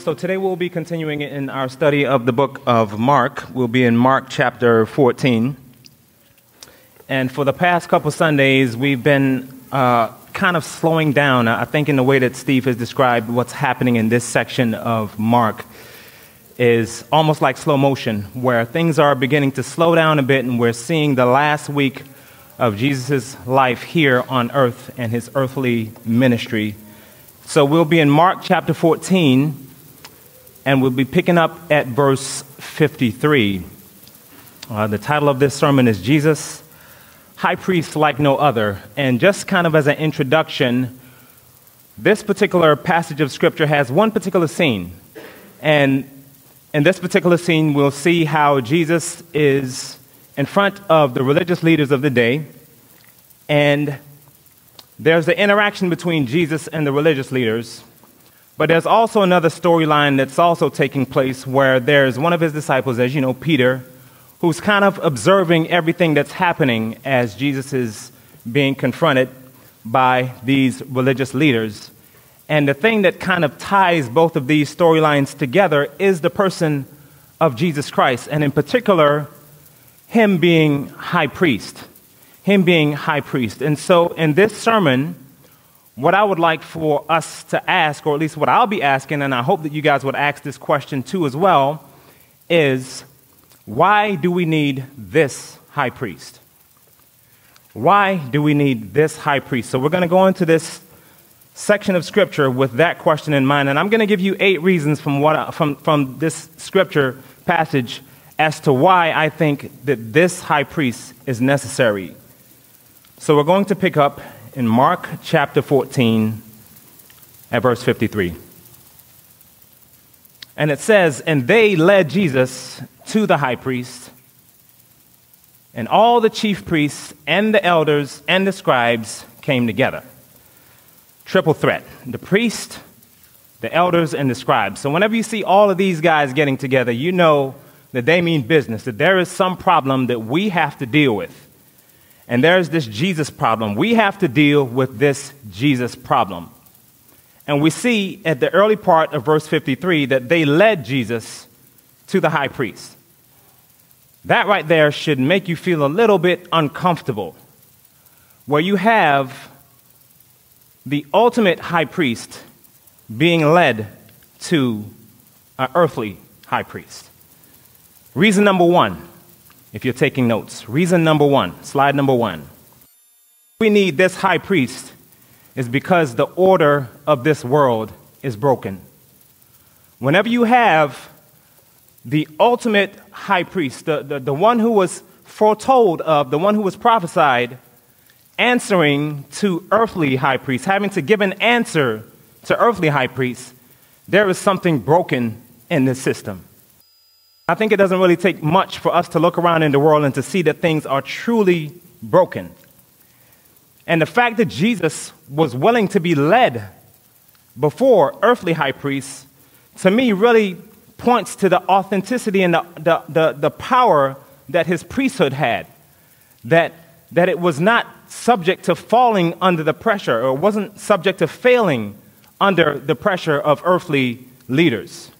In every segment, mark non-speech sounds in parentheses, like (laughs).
So today we'll be continuing in our study of the book of Mark. We'll be in Mark chapter 14. And for the past couple Sundays, we've been uh, kind of slowing down, I think, in the way that Steve has described what's happening in this section of Mark is almost like slow motion, where things are beginning to slow down a bit, and we're seeing the last week of Jesus' life here on earth and his earthly ministry. So we'll be in Mark chapter 14, and we'll be picking up at verse 53. Uh, the title of this sermon is Jesus, High Priest Like No Other. And just kind of as an introduction, this particular passage of Scripture has one particular scene. And in this particular scene, we'll see how Jesus is in front of the religious leaders of the day, and there's the interaction between Jesus and the religious leaders. But there's also another storyline that's also taking place where there's one of his disciples, as you know, Peter, who's kind of observing everything that's happening as Jesus is being confronted by these religious leaders. And the thing that kind of ties both of these storylines together is the person of Jesus Christ, and in particular, him being high priest. Him being high priest. And so in this sermon, what I would like for us to ask, or at least what I'll be asking, and I hope that you guys would ask this question too as well, is why do we need this high priest? Why do we need this high priest? So we're going to go into this section of scripture with that question in mind. And I'm going to give you eight reasons from, what, from, from this scripture passage as to why I think that this high priest is necessary. So we're going to pick up in Mark chapter 14 at verse 53. And it says, And they led Jesus to the high priest, and all the chief priests and the elders and the scribes came together triple threat the priest, the elders, and the scribes. So whenever you see all of these guys getting together, you know that they mean business, that there is some problem that we have to deal with. And there's this Jesus problem. We have to deal with this Jesus problem. And we see at the early part of verse 53 that they led Jesus to the high priest. That right there should make you feel a little bit uncomfortable, where you have the ultimate high priest being led to an earthly high priest. Reason number one, if you're taking notes, reason number one, slide number one. We need this high priest is because the order of this world is broken. Whenever you have the ultimate high priest, the, the, the one who was foretold of, the one who was prophesied, answering to earthly high priests, having to give an answer to earthly high priests, there is something broken in this system. I think it doesn't really take much for us to look around in the world and to see that things are truly broken. And the fact that Jesus was willing to be led before earthly high priests, to me, really points to the authenticity and the, the, the, the power that his priesthood had. That that it was not subject to falling under the pressure or wasn't subject to failing under the pressure of earthly leaders.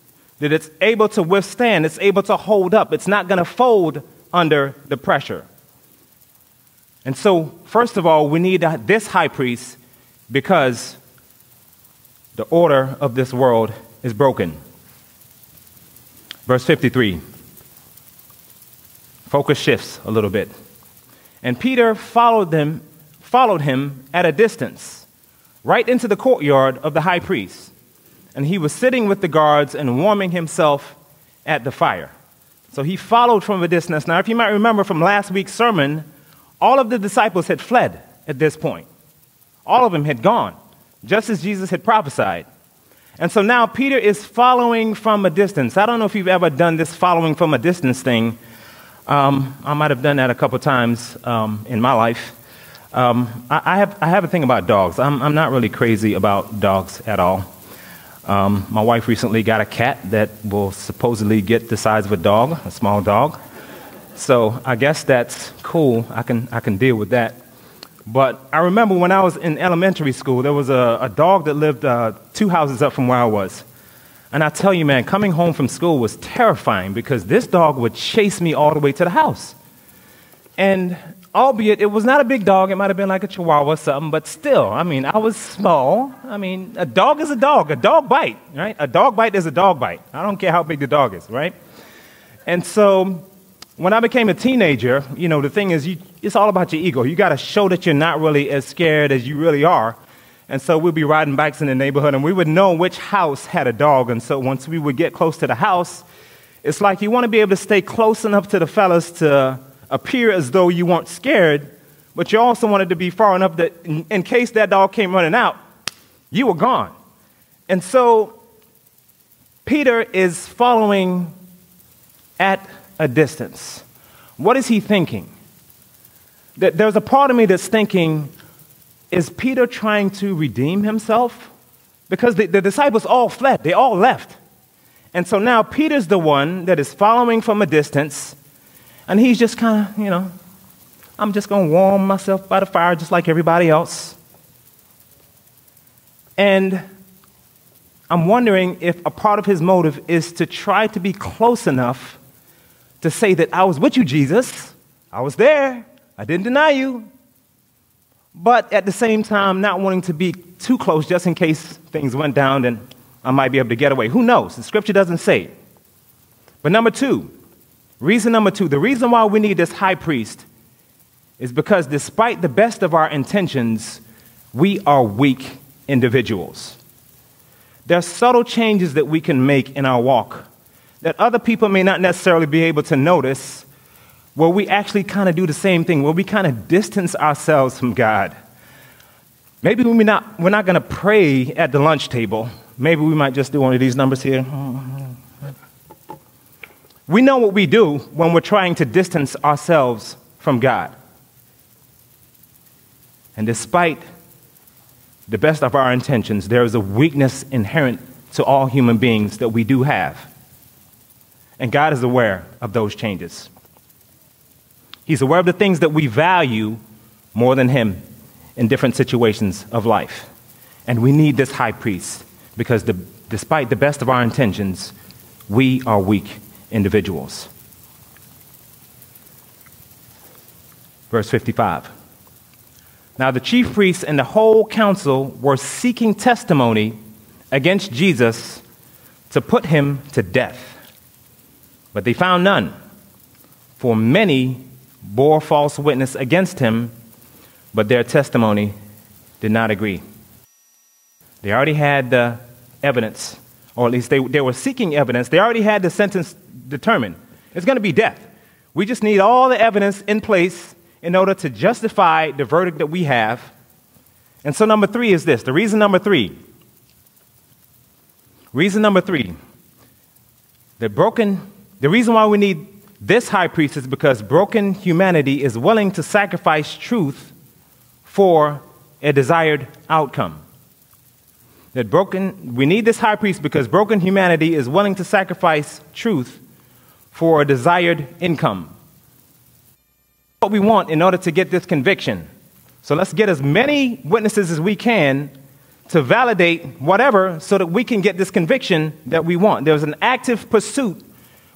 That it's able to withstand, it's able to hold up, it's not going to fold under the pressure. And so, first of all, we need this high priest because the order of this world is broken. Verse 53. Focus shifts a little bit. And Peter followed them, followed him at a distance, right into the courtyard of the high priest. And he was sitting with the guards and warming himself at the fire. So he followed from a distance. Now, if you might remember from last week's sermon, all of the disciples had fled at this point. All of them had gone, just as Jesus had prophesied. And so now Peter is following from a distance. I don't know if you've ever done this following from a distance thing, um, I might have done that a couple times um, in my life. Um, I, I, have, I have a thing about dogs. I'm, I'm not really crazy about dogs at all. Um, my wife recently got a cat that will supposedly get the size of a dog, a small dog. So I guess that's cool. I can, I can deal with that. But I remember when I was in elementary school, there was a, a dog that lived uh, two houses up from where I was. And I tell you, man, coming home from school was terrifying because this dog would chase me all the way to the house. And albeit it was not a big dog, it might have been like a chihuahua or something, but still, I mean, I was small. I mean, a dog is a dog. A dog bite, right? A dog bite is a dog bite. I don't care how big the dog is, right? And so when I became a teenager, you know, the thing is, you, it's all about your ego. You got to show that you're not really as scared as you really are. And so we'd be riding bikes in the neighborhood and we would know which house had a dog. And so once we would get close to the house, it's like you want to be able to stay close enough to the fellas to appear as though you weren't scared, but you also wanted to be far enough that in, in case that dog came running out, you were gone. And so Peter is following at a distance. What is he thinking? There's a part of me that's thinking, is Peter trying to redeem himself? Because the, the, disciples all fled, they all left. And so now Peter's the one that is following from a distance, and he's just kind of, you know, I'm just going to warm myself by the fire just like everybody else. And I'm wondering if a part of his motive is to try to be close enough to say that I was with you, Jesus. I was there. I didn't deny you but at the same time, not wanting to be too close just in case things went down and I might be able to get away. Who knows? The scripture doesn't say. But number two, reason number two, the reason why we need this high priest is because despite the best of our intentions, we are weak individuals. There are subtle changes that we can make in our walk that other people may not necessarily be able to notice where we actually kind of do the same thing, where we kind of distance ourselves from God. Maybe we're not, we're not going to pray at the lunch table. Maybe we might just do one of these numbers here. We know what we do when we're trying to distance ourselves from God. And despite the best of our intentions, there is a weakness inherent to all human beings that we do have. And God is aware of those changes. He's aware of the things that we value more than Him in different situations of life. And we need this high priest because the, despite the best of our intentions, we are weak individuals. Verse 55. Now the chief priests and the whole council were seeking testimony against Jesus to put him to death. But they found none, for many bore false witness against him, but their testimony did not agree. They already had the evidence, or at least they, they were seeking evidence. They already had the sentence determined. It's going to be death. We just need all the evidence in place in order to justify the verdict that we have. And so, number three is this the reason number three. Reason number three. The broken, the reason why we need this high priest is because broken humanity is willing to sacrifice truth for a desired outcome. That broken, we need this high priest because broken humanity is willing to sacrifice truth for a desired income. What we want in order to get this conviction. So let's get as many witnesses as we can to validate whatever so that we can get this conviction that we want. There's an active pursuit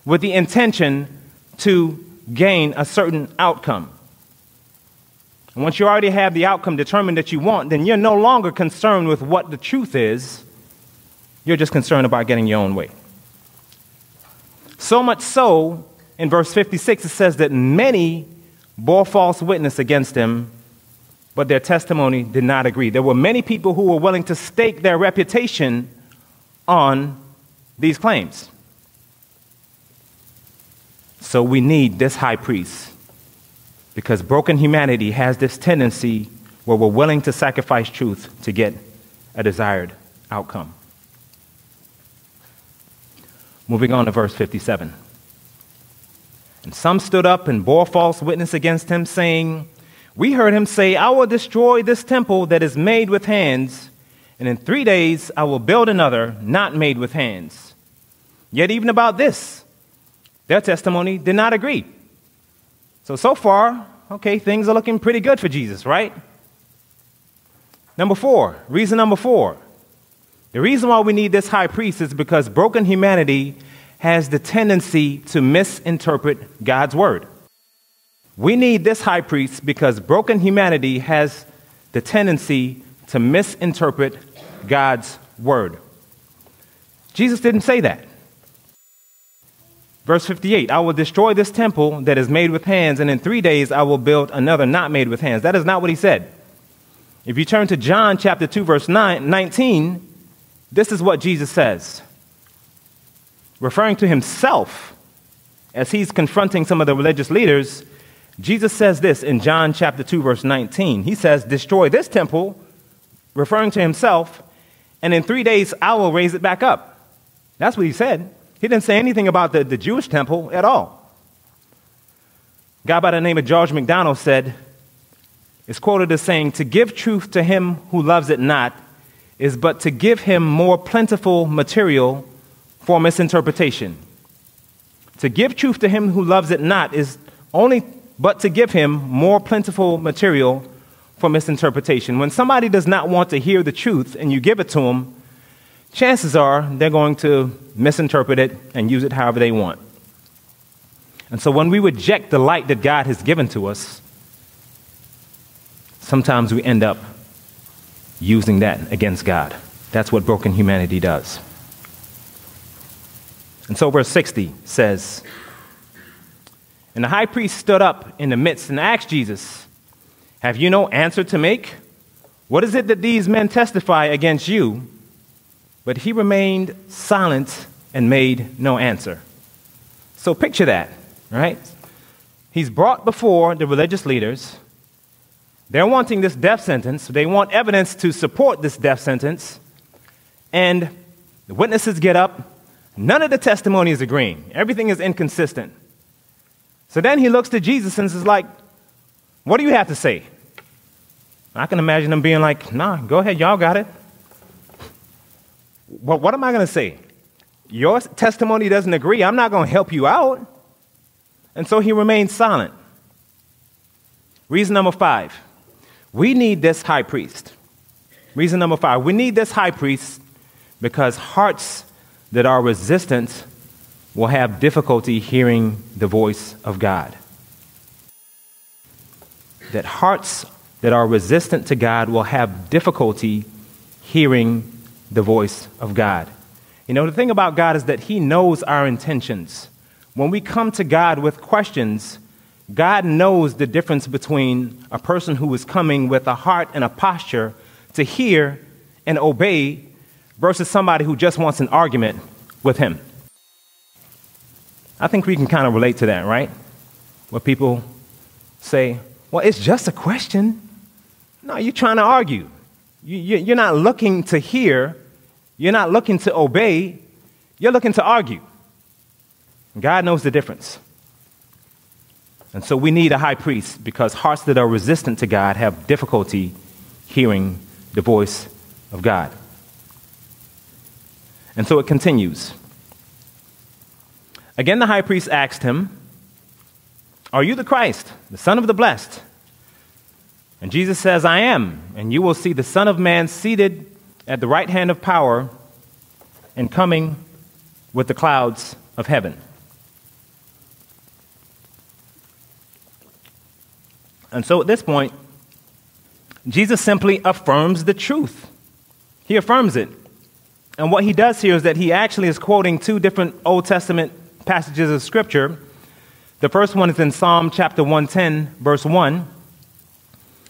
with the intention to gain a certain outcome. And once you already have the outcome determined that you want, then you're no longer concerned with what the truth is. You're just concerned about getting your own way. So much so, in verse 56, it says that many bore false witness against him, but their testimony did not agree. There were many people who were willing to stake their reputation on these claims. So we need this high priest because broken humanity has this tendency where we're willing to sacrifice truth to get a desired outcome. Moving on to verse 57. And some stood up and bore false witness against him, saying, We heard him say, I will destroy this temple that is made with hands, and in three days I will build another not made with hands. Yet, even about this, their testimony did not agree. So, so far, okay, things are looking pretty good for Jesus, right? Number four, reason number four The reason why we need this high priest is because broken humanity has the tendency to misinterpret God's word. We need this high priest because broken humanity has the tendency to misinterpret God's word. Jesus didn't say that. Verse 58 I will destroy this temple that is made with hands, and in three days I will build another not made with hands. That is not what he said. If you turn to John chapter 2, verse 9, 19, this is what Jesus says, referring to himself as he's confronting some of the religious leaders. Jesus says this in John chapter 2, verse 19. He says, Destroy this temple, referring to himself, and in three days I will raise it back up. That's what he said. He didn't say anything about the, the Jewish temple at all. A guy by the name of George MacDonald said, is quoted as saying, To give truth to him who loves it not is but to give him more plentiful material for misinterpretation. To give truth to him who loves it not is only but to give him more plentiful material for misinterpretation. When somebody does not want to hear the truth and you give it to them, chances are they're going to misinterpret it and use it however they want. And so when we reject the light that God has given to us, sometimes we end up using that against God. That's what broken humanity does. And so, verse 60 says, And the high priest stood up in the midst and asked Jesus, Have you no answer to make? What is it that these men testify against you? But he remained silent and made no answer. So, picture that, right? He's brought before the religious leaders. They're wanting this death sentence. They want evidence to support this death sentence. And the witnesses get up. None of the testimony is agreeing, everything is inconsistent. So then he looks to Jesus and is like, What do you have to say? I can imagine him being like, Nah, go ahead, y'all got it. What am I going to say? Your testimony doesn't agree. I'm not going to help you out. And so he remains silent. Reason number five we need this high priest. Reason number five we need this high priest because hearts that are resistant will have difficulty hearing the voice of God. That hearts that are resistant to God will have difficulty hearing the voice of God. You know, the thing about God is that He knows our intentions. When we come to God with questions, God knows the difference between a person who is coming with a heart and a posture to hear and obey versus somebody who just wants an argument with Him. I think we can kind of relate to that, right? Where people say, well, it's just a question. No, you're trying to argue. You're not looking to hear, you're not looking to obey, you're looking to argue. God knows the difference. And so we need a high priest because hearts that are resistant to God have difficulty hearing the voice of God. And so it continues. Again, the high priest asked him, Are you the Christ, the Son of the Blessed? And Jesus says, I am, and you will see the Son of Man seated at the right hand of power and coming with the clouds of heaven. And so at this point, Jesus simply affirms the truth. He affirms it. And what he does here is that he actually is quoting two different Old Testament passages of Scripture. The first one is in Psalm chapter 110, verse 1.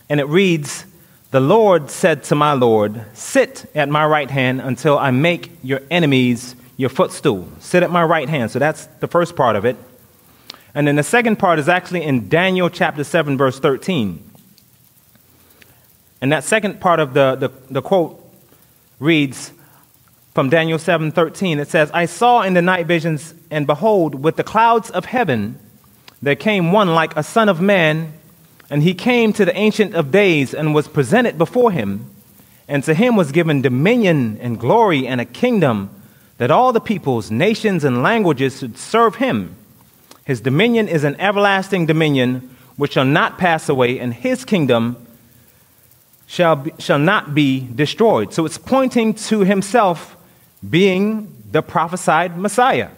And it reads, The Lord said to my Lord, Sit at my right hand until I make your enemies your footstool. Sit at my right hand. So that's the first part of it. And then the second part is actually in Daniel chapter 7, verse 13. And that second part of the, the, the quote reads from Daniel 7 13. It says, I saw in the night visions, and behold, with the clouds of heaven, there came one like a son of man, and he came to the Ancient of Days and was presented before him. And to him was given dominion and glory and a kingdom that all the peoples, nations, and languages should serve him. His dominion is an everlasting dominion which shall not pass away, and his kingdom shall, be, shall not be destroyed. So it's pointing to himself being the prophesied Messiah.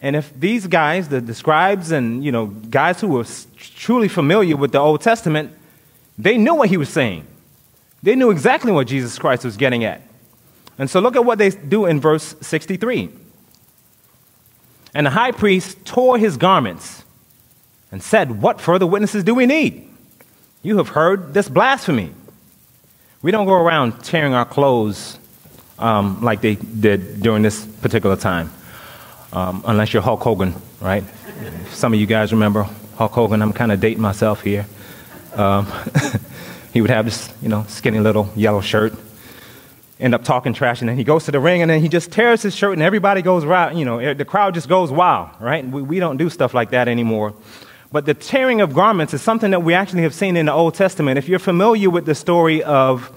And if these guys, the, the scribes and you know guys who were truly familiar with the Old Testament, they knew what he was saying. They knew exactly what Jesus Christ was getting at. And so look at what they do in verse 63. And the high priest tore his garments and said, What further witnesses do we need? You have heard this blasphemy. We don't go around tearing our clothes um, like they did during this particular time, um, unless you're Hulk Hogan, right? Some of you guys remember Hulk Hogan. I'm kind of dating myself here. Um, (laughs) he would have this, you know, skinny little yellow shirt, end up talking trash, and then he goes to the ring, and then he just tears his shirt, and everybody goes wild. You know, the crowd just goes wild, right? We, we don't do stuff like that anymore. But the tearing of garments is something that we actually have seen in the Old Testament. If you're familiar with the story of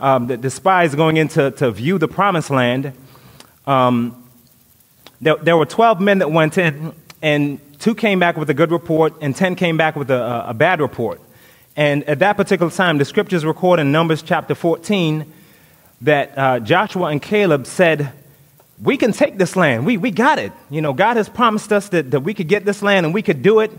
um, the, the, spies going in to, to view the promised land, um, there, there, were 12 men that went in, and two came back with a good report, and 10 came back with a, a bad report. And at that particular time, the scriptures record in Numbers chapter 14 that uh, Joshua and Caleb said, We can take this land. We, we got it. You know, God has promised us that, that we could get this land and we could do it.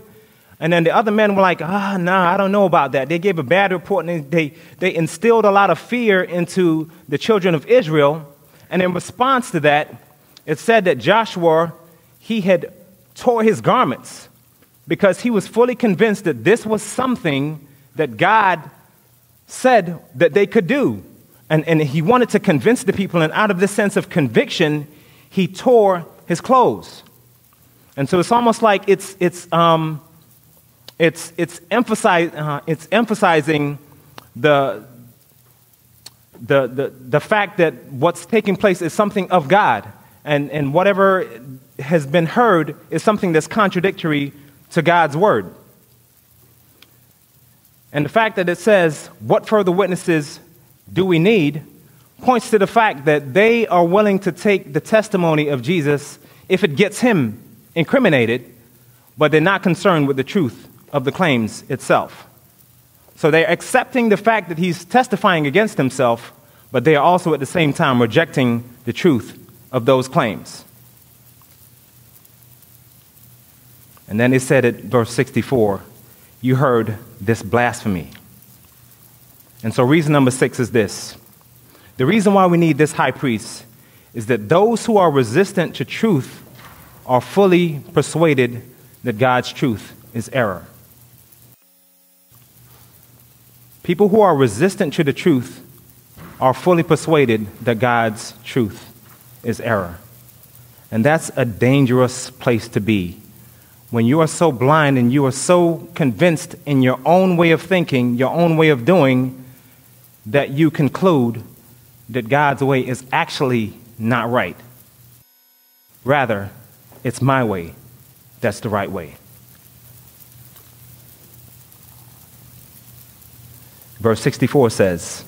And then the other men were like, ah, oh, nah, I don't know about that. They gave a bad report and they, they instilled a lot of fear into the children of Israel. And in response to that, it said that Joshua, he had tore his garments because he was fully convinced that this was something that God said that they could do. And, and he wanted to convince the people, and out of this sense of conviction, he tore his clothes. And so it's almost like it's, it's, um, it's, it's, emphasize, uh, it's emphasizing the, the, the, the fact that what's taking place is something of God, and, and whatever has been heard is something that's contradictory to God's word. And the fact that it says, What further witnesses do we need? points to the fact that they are willing to take the testimony of Jesus if it gets him incriminated, but they're not concerned with the truth of the claims itself. So they're accepting the fact that he's testifying against himself, but they are also at the same time rejecting the truth of those claims. And then he said at verse 64, You heard this blasphemy. And so, reason number six is this the reason why we need this high priest is that those who are resistant to truth are fully persuaded that God's truth is error. People who are resistant to the truth are fully persuaded that God's truth is error. And that's a dangerous place to be. When you are so blind and you are so convinced in your own way of thinking, your own way of doing, that you conclude that God's way is actually not right. Rather, it's my way that's the right way. Verse 64 says,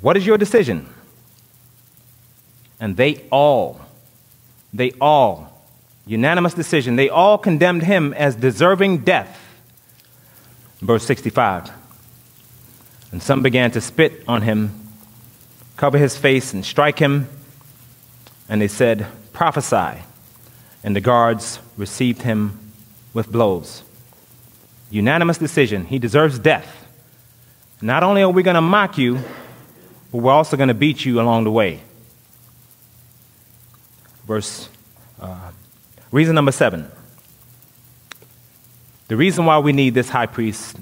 What is your decision? And they all, they all, unanimous decision, they all condemned him as deserving death. Verse 65. And some began to spit on him, cover his face, and strike him. And they said, Prophesy. And the guards received him with blows. Unanimous decision. He deserves death. Not only are we going to mock you, but we're also going to beat you along the way. Verse, uh, reason number seven. The reason why we need this high priest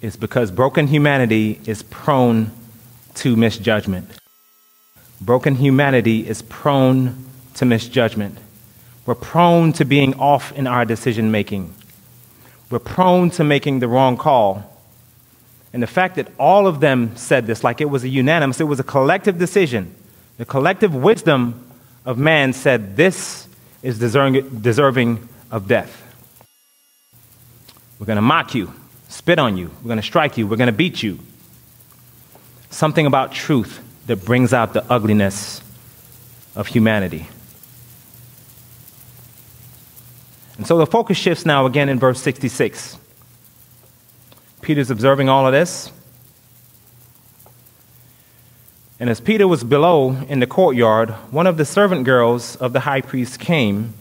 is because broken humanity is prone to misjudgment. Broken humanity is prone to misjudgment. We're prone to being off in our decision making. We're prone to making the wrong call and the fact that all of them said this, like it was a unanimous, it was a collective decision. The collective wisdom of man said, This is deserving, deserving of death. We're going to mock you, spit on you. We're going to strike you. We're going to beat you. Something about truth that brings out the ugliness of humanity. And so the focus shifts now again in verse 66. Peter's observing all of this. And as Peter was below in the courtyard, one of the servant girls of the high priest came,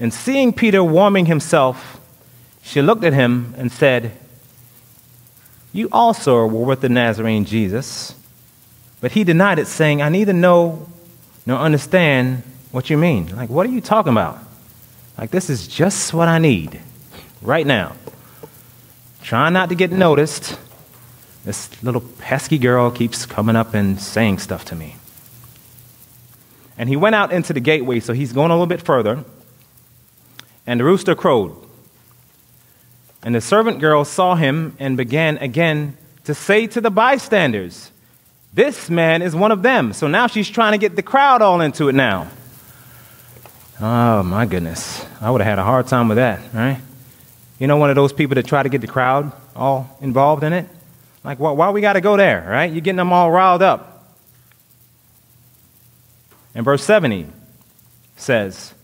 and seeing Peter warming himself, she looked at him and said, You also were with the Nazarene Jesus. But he denied it, saying, I neither know nor understand what you mean. Like, what are you talking about? Like, this is just what I need right now. Trying not to get noticed. This little pesky girl keeps coming up and saying stuff to me. And he went out into the gateway, so he's going a little bit further. And the rooster crowed. And the servant girl saw him and began again to say to the bystanders, This man is one of them. So now she's trying to get the crowd all into it now. Oh, my goodness. I would have had a hard time with that, right? You know, one of those people that try to get the crowd all involved in it? Like, why, why we got to go there, right? You're getting them all riled up. And verse 70 says,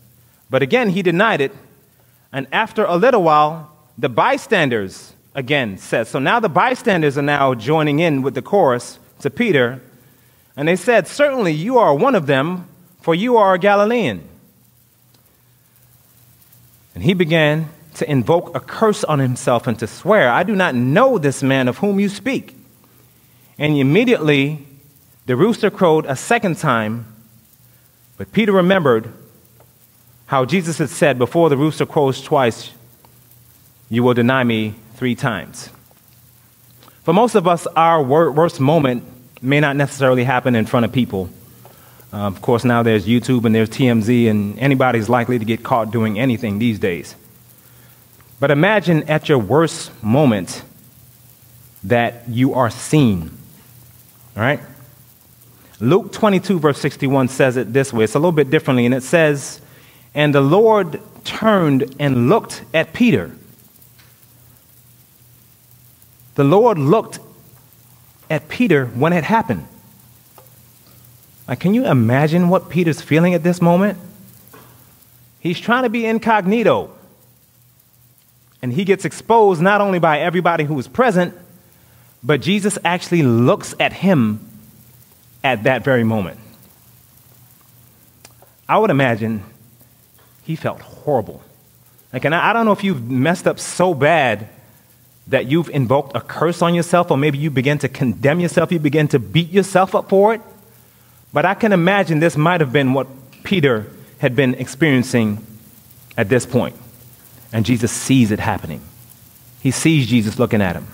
But again he denied it, and after a little while, the bystanders again said, So now the bystanders are now joining in with the chorus to Peter, and they said, Certainly you are one of them, for you are a Galilean. And he began to invoke a curse on himself and to swear, I do not know this man of whom you speak. And immediately the rooster crowed a second time, but Peter remembered how Jesus had said, Before the rooster crows twice, you will deny me three times. For most of us, our worst moment may not necessarily happen in front of people. Uh, of course, now there's YouTube and there's TMZ, and anybody's likely to get caught doing anything these days. But imagine at your worst moment that you are seen. All right? Luke 22, verse 61 says it this way. It's a little bit differently, and it says, And the Lord turned and looked at Peter. The Lord looked at Peter when it happened. Like, can you imagine what Peter's feeling at this moment? He's trying to be incognito. And he gets exposed not only by everybody who was present, but Jesus actually looks at him at that very moment. I would imagine he felt horrible. Like, and I don't know if you've messed up so bad that you've invoked a curse on yourself, or maybe you begin to condemn yourself, you begin to beat yourself up for it. But I can imagine this might have been what Peter had been experiencing at this point. And Jesus sees it happening. He sees Jesus looking at him.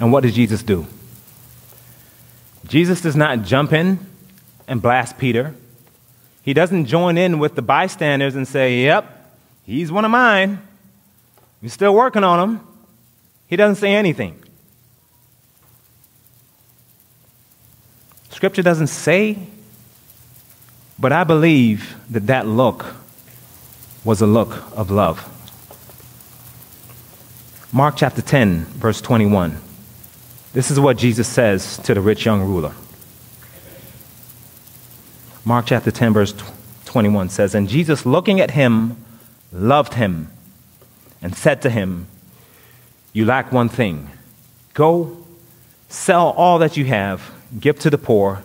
And what does Jesus do? Jesus does not jump in and blast Peter. He doesn't join in with the bystanders and say, Yep, he's one of mine. We're still working on him. He doesn't say anything. Scripture doesn't say, but I believe that that look was a look of love. Mark chapter 10, verse 21. This is what Jesus says to the rich young ruler. Mark chapter 10, verse 21 says, And Jesus, looking at him, loved him and said to him, You lack one thing. Go, sell all that you have, give to the poor,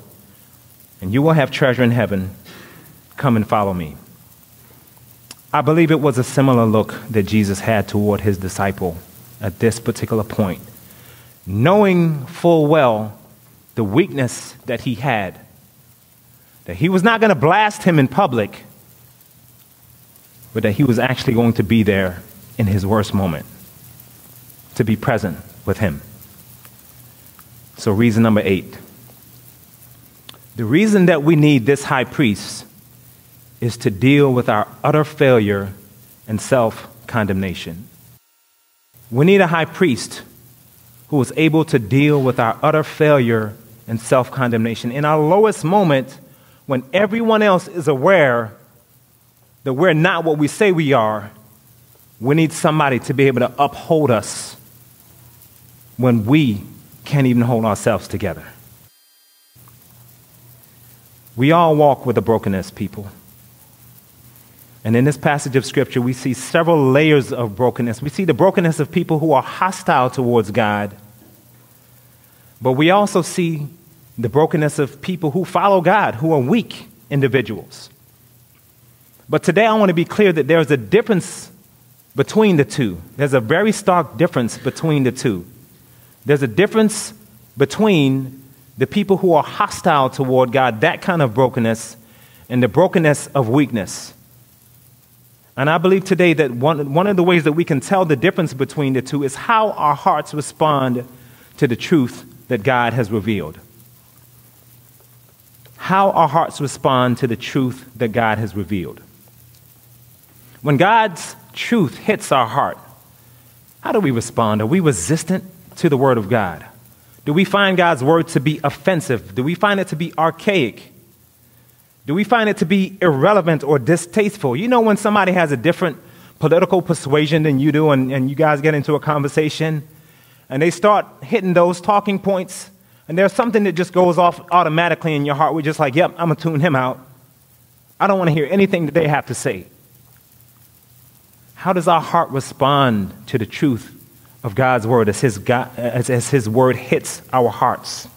and you will have treasure in heaven. Come and follow me. I believe it was a similar look that Jesus had toward his disciple at this particular point, knowing full well the weakness that he had, that he was not going to blast him in public, but that he was actually going to be there in his worst moment, to be present with him. So, reason number eight. The reason that we need this high priest is to deal with our utter failure and self condemnation. We need a high priest who is able to deal with our utter failure and self condemnation. In our lowest moment, when everyone else is aware that we're not what we say we are, we need somebody to be able to uphold us when we can't even hold ourselves together. We all walk with a brokenness, people. And in this passage of Scripture, we see several layers of brokenness. We see the brokenness of people who are hostile towards God, but we also see the brokenness of people who follow God, who are weak individuals. But today I want to be clear that there's a difference between the two. There's a very stark difference between the two. There's a difference between the people who are hostile toward God, that kind of brokenness, and the brokenness of weakness. And I believe today that one, one of the ways that we can tell the difference between the two is how our hearts respond to the truth that God has revealed. How our hearts respond to the truth that God has revealed. When God's truth hits our heart, how do we respond? Are we resistant to the Word of God? Do we find God's Word to be offensive? Do we find it to be archaic? Do we find it to be irrelevant or distasteful? You know, when somebody has a different political persuasion than you do, and, and you guys get into a conversation, and they start hitting those talking points, and there's something that just goes off automatically in your heart. We're just like, yep, I'm going to tune him out. I don't want to hear anything that they have to say. How does our heart respond to the truth of God's word as his, God, as, as his word hits our hearts?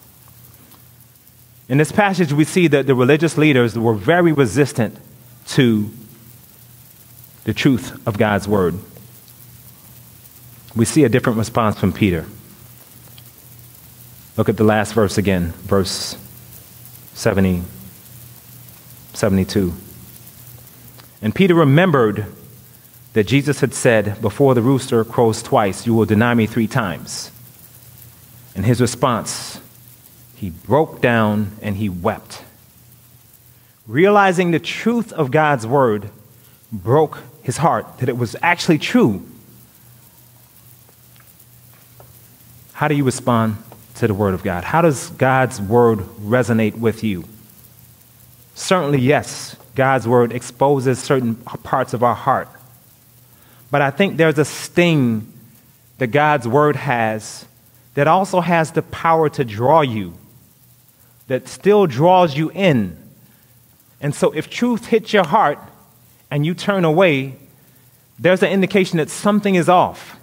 In this passage, we see that the religious leaders were very resistant to the truth of God's word. We see a different response from Peter. Look at the last verse again, verse 70, 72. And Peter remembered that Jesus had said, Before the rooster crows twice, you will deny me three times. And his response, he broke down and he wept. Realizing the truth of God's word broke his heart, that it was actually true. How do you respond to the word of God? How does God's word resonate with you? Certainly, yes, God's word exposes certain parts of our heart. But I think there's a sting that God's word has that also has the power to draw you, that still draws you in. And so if truth hits your heart and you turn away, there's an indication that something is off.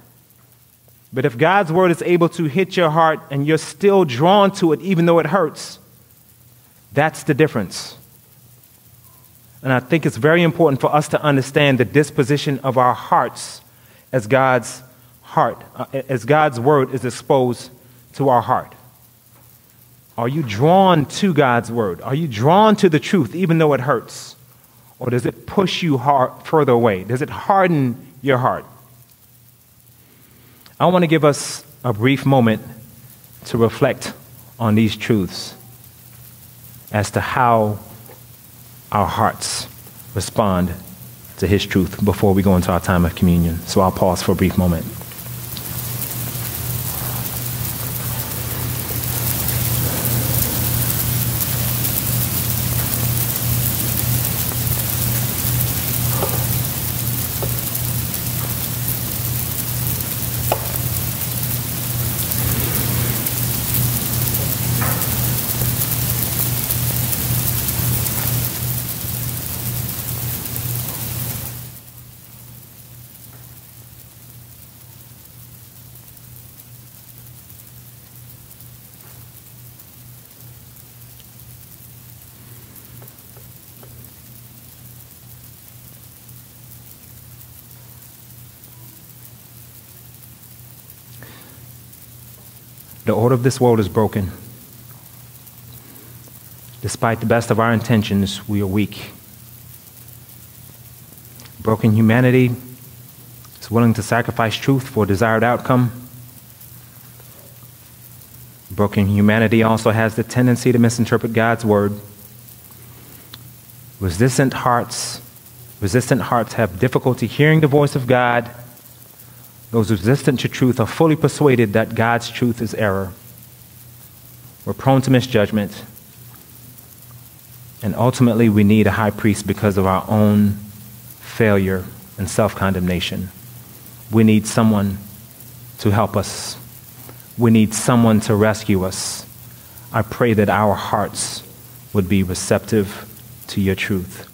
But if God's word is able to hit your heart and you're still drawn to it, even though it hurts, that's the difference. And I think it's very important for us to understand the disposition of our hearts as God's heart, uh, as God's word is exposed to our heart. Are you drawn to God's word? Are you drawn to the truth even though it hurts? Or does it push you hard, further away? Does it harden your heart? I want to give us a brief moment to reflect on these truths as to how our hearts respond to His truth before we go into our time of communion. So I'll pause for a brief moment. Of this world is broken. Despite the best of our intentions, we are weak. Broken humanity is willing to sacrifice truth for a desired outcome. Broken humanity also has the tendency to misinterpret God's word. Resistant hearts, resistant hearts have difficulty hearing the voice of God those resistant to truth are fully persuaded that God's truth is error. We're prone to misjudgment. And ultimately, we need a high priest because of our own failure and self condemnation. We need someone to help us, we need someone to rescue us. I pray that our hearts would be receptive to your truth.